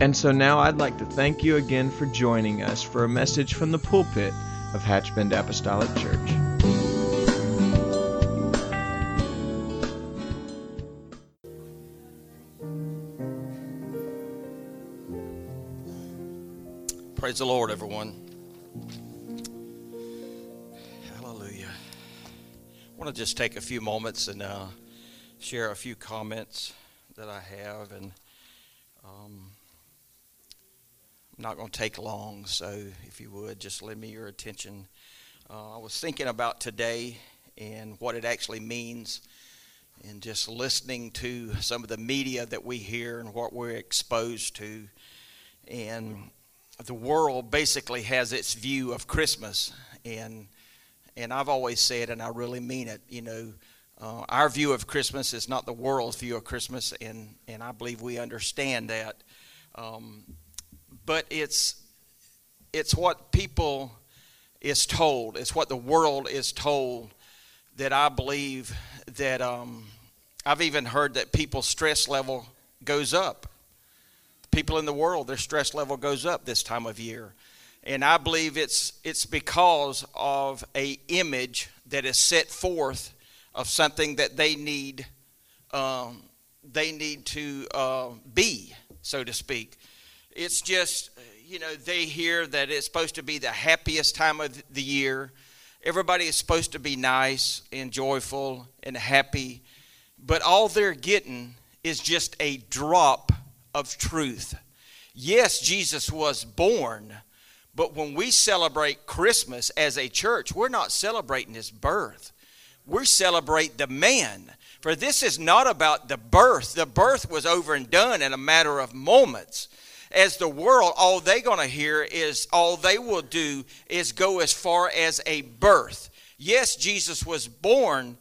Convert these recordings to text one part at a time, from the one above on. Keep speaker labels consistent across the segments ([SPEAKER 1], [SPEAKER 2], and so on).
[SPEAKER 1] And so now I'd like to thank you again for joining us for a message from the pulpit of Hatchbend Apostolic Church.
[SPEAKER 2] Praise the Lord, everyone. Hallelujah. I want to just take a few moments and uh, share a few comments that I have, and um, not going to take long. So, if you would, just lend me your attention. Uh, I was thinking about today and what it actually means, and just listening to some of the media that we hear and what we're exposed to, and the world basically has its view of Christmas, and and I've always said, and I really mean it, you know, uh, our view of Christmas is not the world's view of Christmas, and and I believe we understand that, um, but it's it's what people is told, it's what the world is told that I believe that um, I've even heard that people's stress level goes up. People in the world their stress level goes up this time of year. And i believe it's it's because of a image that is set forth of something that they need um, they need to uh, be so to speak it's just uh, you know they hear that it's supposed to be the happiest time of the year everybody is supposed to be nice and joyful and happy but all they're getting is just a drop of truth. Yes, Jesus was born, but when we celebrate Christmas as a church, we're not celebrating his birth. We celebrate the man. For this is not about the birth. The birth was over and done in a matter of moments. As the world, all they're going to hear is all they will do is go as far as a birth. Yes, Jesus was born,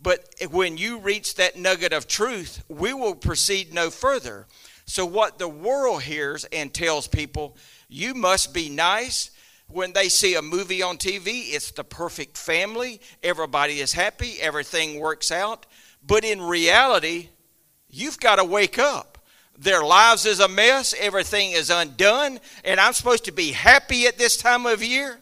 [SPEAKER 2] but when you reach that nugget of truth, we will proceed no further. So, what the world hears and tells people, you must be nice. When they see a movie on TV, it's the perfect family. Everybody is happy. Everything works out. But in reality, you've got to wake up. Their lives is a mess. Everything is undone. And I'm supposed to be happy at this time of year?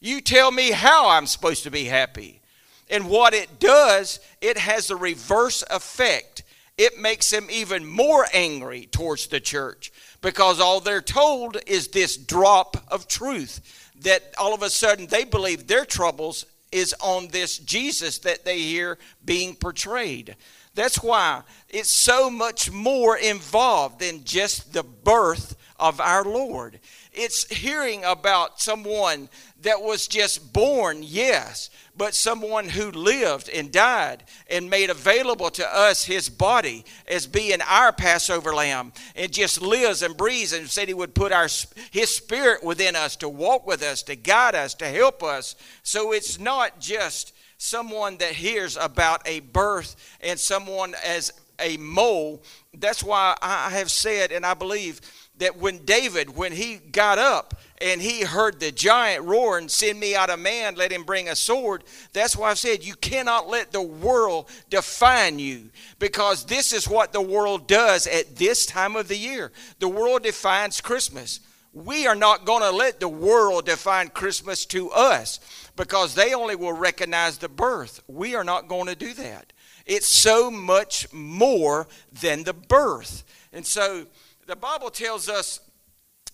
[SPEAKER 2] You tell me how I'm supposed to be happy. And what it does, it has a reverse effect it makes them even more angry towards the church because all they're told is this drop of truth that all of a sudden they believe their troubles is on this Jesus that they hear being portrayed. That's why it's so much more involved than just the birth of our Lord. It's hearing about someone that was just born, yes, but someone who lived and died and made available to us his body as being our Passover lamb and just lives and breathes and said he would put our his spirit within us to walk with us, to guide us, to help us. So it's not just someone that hears about a birth and someone as a mole. That's why I have said and I believe that when David, when he got up and he heard the giant roar and send me out a man, let him bring a sword, that's why I said you cannot let the world define you because this is what the world does at this time of the year. The world defines Christmas. We are not going to let the world define Christmas to us because they only will recognize the birth. We are not going to do that. It's so much more than the birth. And so, the Bible tells us,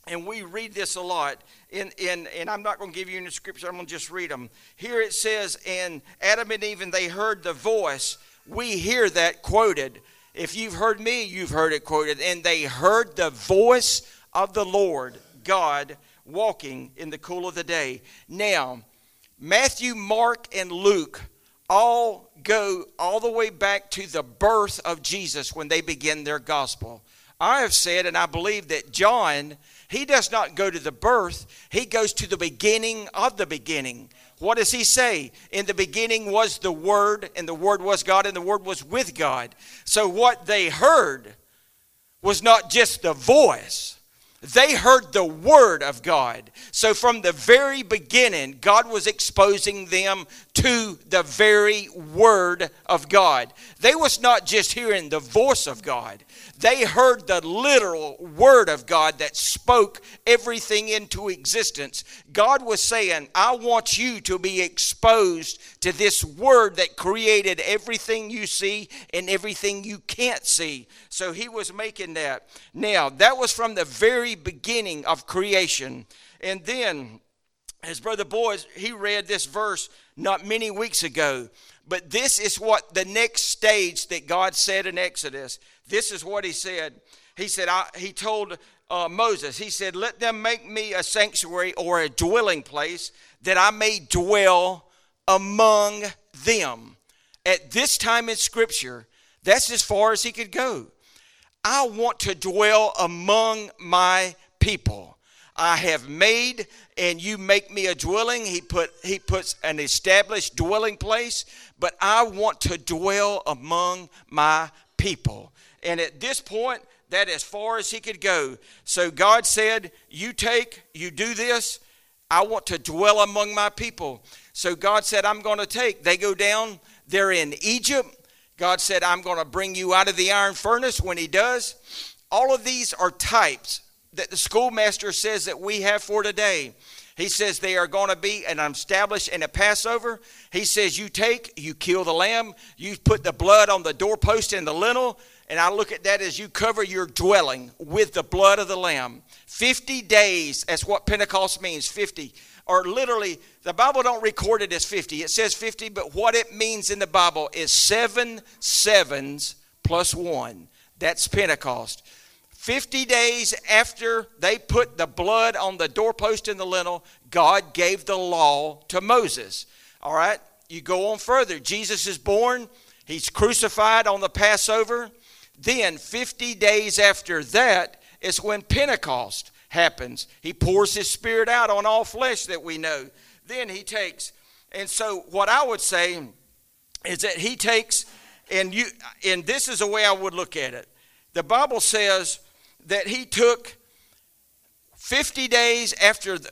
[SPEAKER 2] and we read this a lot, in, in, and I'm not going to give you any scripture, I'm going to just read them. Here it says, and Adam and Eve, and they heard the voice. We hear that quoted. If you've heard me, you've heard it quoted. And they heard the voice of the Lord God walking in the cool of the day. Now, Matthew, Mark, and Luke all go all the way back to the birth of Jesus when they begin their gospel. I have said, and I believe that John, he does not go to the birth, he goes to the beginning of the beginning. What does he say? In the beginning was the Word, and the Word was God, and the Word was with God. So what they heard was not just the voice, they heard the word of God. So from the very beginning, God was exposing them to the very word of God. They was not just hearing the voice of God. They heard the literal word of God that spoke everything into existence. God was saying, I want you to be exposed to this word that created everything you see and everything you can't see. So he was making that. Now, that was from the very beginning of creation. And then, as Brother Boyd, he read this verse not many weeks ago. But this is what the next stage that God said in Exodus. This is what he said. He said, I, He told uh, Moses, He said, Let them make me a sanctuary or a dwelling place that I may dwell among them. At this time in Scripture, that's as far as he could go. I want to dwell among my people. I have made and you make me a dwelling. He put he puts an established dwelling place, but I want to dwell among my people. And at this point, that as far as he could go. So God said, You take, you do this. I want to dwell among my people. So God said, I'm going to take. They go down, they're in Egypt. God said, I'm going to bring you out of the iron furnace when He does. All of these are types that the schoolmaster says that we have for today. He says they are going to be an established in a Passover. He says you take, you kill the lamb, you put the blood on the doorpost and the lintel, and I look at that as you cover your dwelling with the blood of the lamb. 50 days, that's what Pentecost means, 50. Or literally, the Bible don't record it as 50. It says 50, but what it means in the Bible is seven sevens plus one. That's Pentecost. 50 days after they put the blood on the doorpost and the lintel, God gave the law to Moses. All right, you go on further. Jesus is born, he's crucified on the Passover. Then, 50 days after that, is when Pentecost happens. He pours his spirit out on all flesh that we know. Then he takes, and so what I would say is that he takes, and you, and this is the way I would look at it. The Bible says that he took 50 days after the,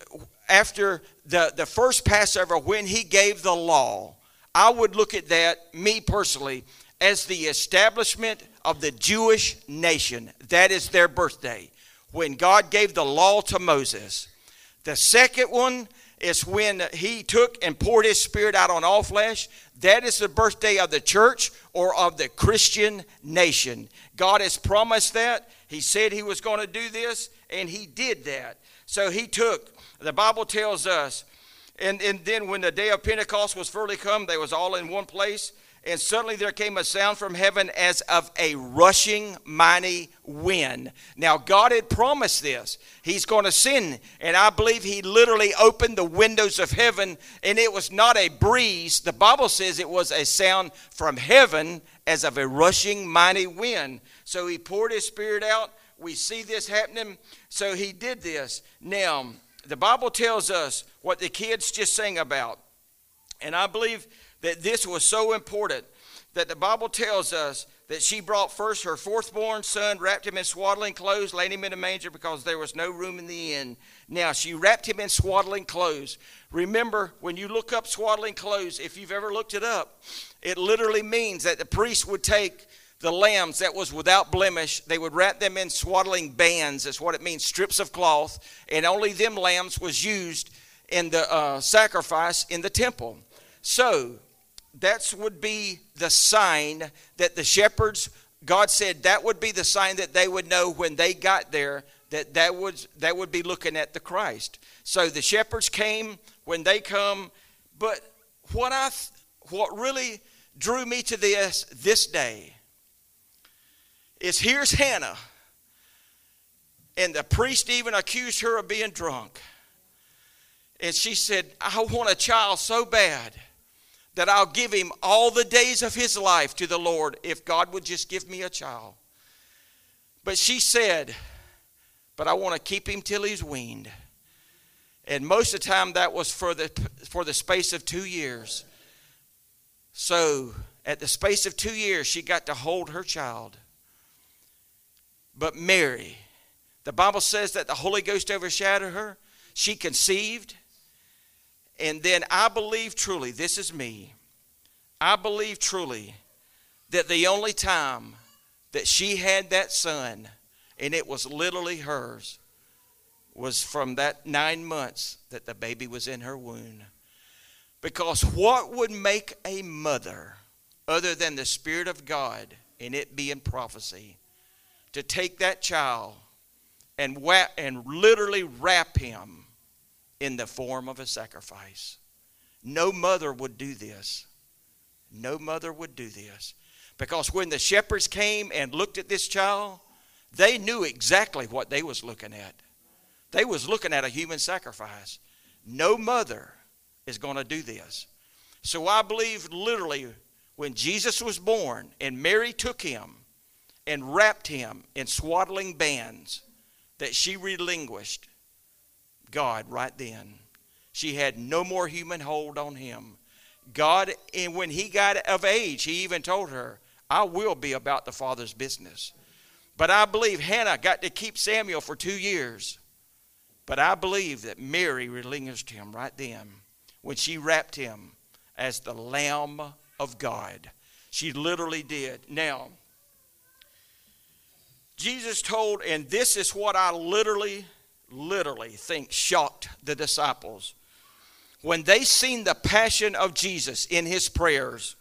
[SPEAKER 2] after the, the first Passover when he gave the law. I would look at that, me personally, as the establishment of the Jewish nation. That is their birthday, when God gave the law to Moses. The second one is when he took and poured his spirit out on all flesh. That is the birthday of the church or of the Christian nation. God has promised that. He said he was going to do this, and he did that. So he took, the Bible tells us, and, and then when the day of Pentecost was fully come, they was all in one place. And suddenly there came a sound from heaven as of a rushing mighty wind. Now, God had promised this. He's going to send. And I believe He literally opened the windows of heaven, and it was not a breeze. The Bible says it was a sound from heaven as of a rushing mighty wind. So He poured His Spirit out. We see this happening. So He did this. Now, the Bible tells us what the kids just sang about. And I believe that this was so important that the Bible tells us that she brought first her fourthborn son, wrapped him in swaddling clothes, laid him in a manger because there was no room in the inn. Now, she wrapped him in swaddling clothes. Remember, when you look up swaddling clothes, if you've ever looked it up, it literally means that the priest would take the lambs that was without blemish, they would wrap them in swaddling bands, that's what it means, strips of cloth, and only them lambs was used in the uh, sacrifice in the temple. So, that would be the sign that the shepherds god said that would be the sign that they would know when they got there that that would that would be looking at the christ. So the shepherds came when they come but what i what really drew me to this this day is here's hannah. And the priest even accused her of being drunk. And she said i want a child so bad that I'll give him all the days of his life to the Lord if God would just give me a child. But she said, But I want to keep him till he's weaned. And most of the time that was for the for the space of two years. So at the space of two years, she got to hold her child. But Mary, the Bible says that the Holy Ghost overshadowed her. She conceived. And then I believe truly, this is me, I believe truly that the only time that she had that son, and it was literally hers, was from that nine months that the baby was in her womb. Because what would make a mother, other than the Spirit of God and it being prophecy, to take that child and, wrap, and literally wrap him in the form of a sacrifice? No mother would do this. No mother would do this. Because when the shepherds came and looked at this child, they knew exactly what they was looking at. They was looking at a human sacrifice. No mother is going to do this. So I believe literally when Jesus was born and Mary took him and wrapped him in swaddling bands that she relinquished God right then. She had no more human hold on him. God, and when he got of age, he even told her, I will be about the Father's business. But I believe Hannah got to keep Samuel for two years. But I believe that Mary relinquished him right then when she wrapped him as the Lamb of God. She literally did. Now, Jesus told, and this is what I literally, literally think shocked the disciples. When they seen the passion of Jesus in his prayers,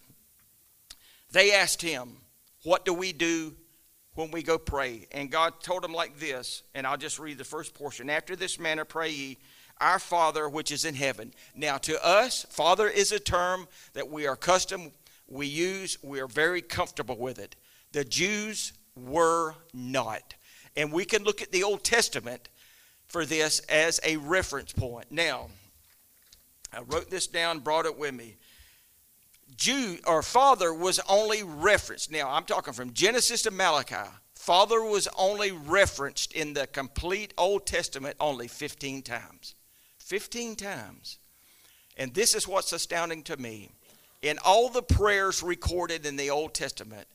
[SPEAKER 2] they asked him, What do we do when we go pray? And God told them like this, and I'll just read the first portion. After this manner pray ye, Our Father which is in heaven. Now, to us, Father is a term that we are accustomed, we use, we are very comfortable with it. The Jews were not. And we can look at the Old Testament for this as a reference point. Now, I wrote this down, brought it with me. Jew or father was only referenced. Now, I'm talking from Genesis to Malachi. Father was only referenced in the complete Old Testament only 15 times. 15 times. And this is what's astounding to me. In all the prayers recorded in the Old Testament,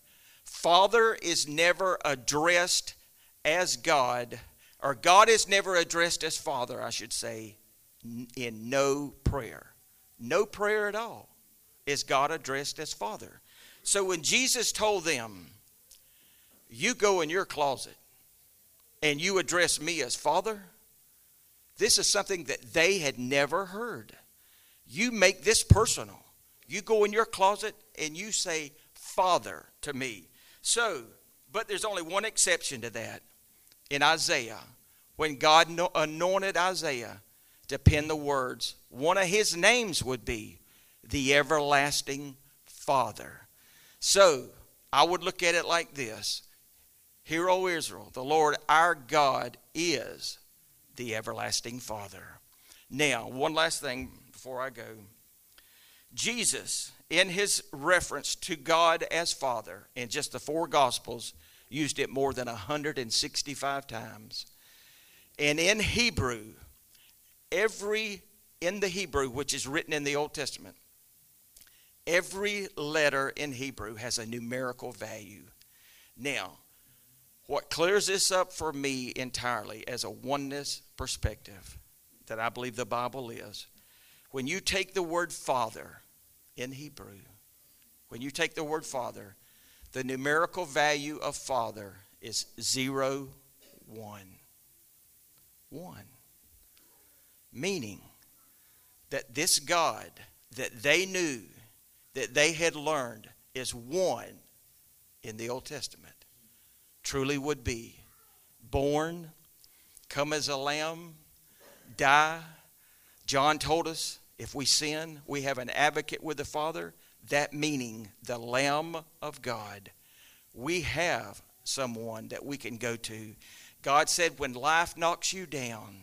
[SPEAKER 2] Father is never addressed as God, or God is never addressed as Father, I should say, in no prayer. No prayer at all is God addressed as Father. So when Jesus told them, You go in your closet and you address me as Father, this is something that they had never heard. You make this personal. You go in your closet and you say, Father, to me. So, but there's only one exception to that. In Isaiah, when God anointed Isaiah to pen the words, one of his names would be the everlasting Father. So, I would look at it like this Hear, O Israel, the Lord our God is the everlasting Father. Now, one last thing before I go. Jesus in his reference to God as Father in just the four Gospels, used it more than 165 times. And in Hebrew, every, in the Hebrew, which is written in the Old Testament, every letter in Hebrew has a numerical value. Now, what clears this up for me entirely as a oneness perspective that I believe the Bible is, when you take the word Father, in Hebrew. When you take the word Father, the numerical value of Father is zero, one. One. Meaning that this God that they knew, that they had learned, is one in the Old Testament, truly would be born, come as a lamb, die. John told us if we sin, we have an advocate with the Father, that meaning the Lamb of God. We have someone that we can go to. God said, when life knocks you down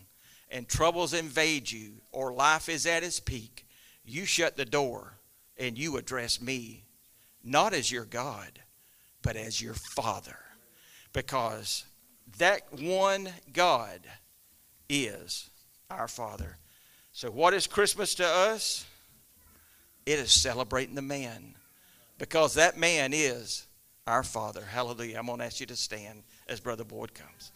[SPEAKER 2] and troubles invade you, or life is at its peak, you shut the door and you address me, not as your God, but as your Father. Because that one God is our Father. So, what is Christmas to us? It is celebrating the man because that man is our Father. Hallelujah. I'm going to ask you to stand as Brother Boyd comes.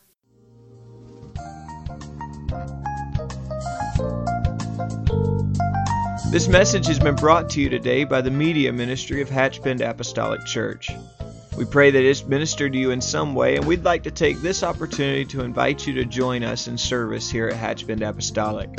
[SPEAKER 1] This message has been brought to you today by the Media Ministry of Hatchbend Apostolic Church. We pray that it's ministered to you in some way, and we'd like to take this opportunity to invite you to join us in service here at Hatchbend Apostolic.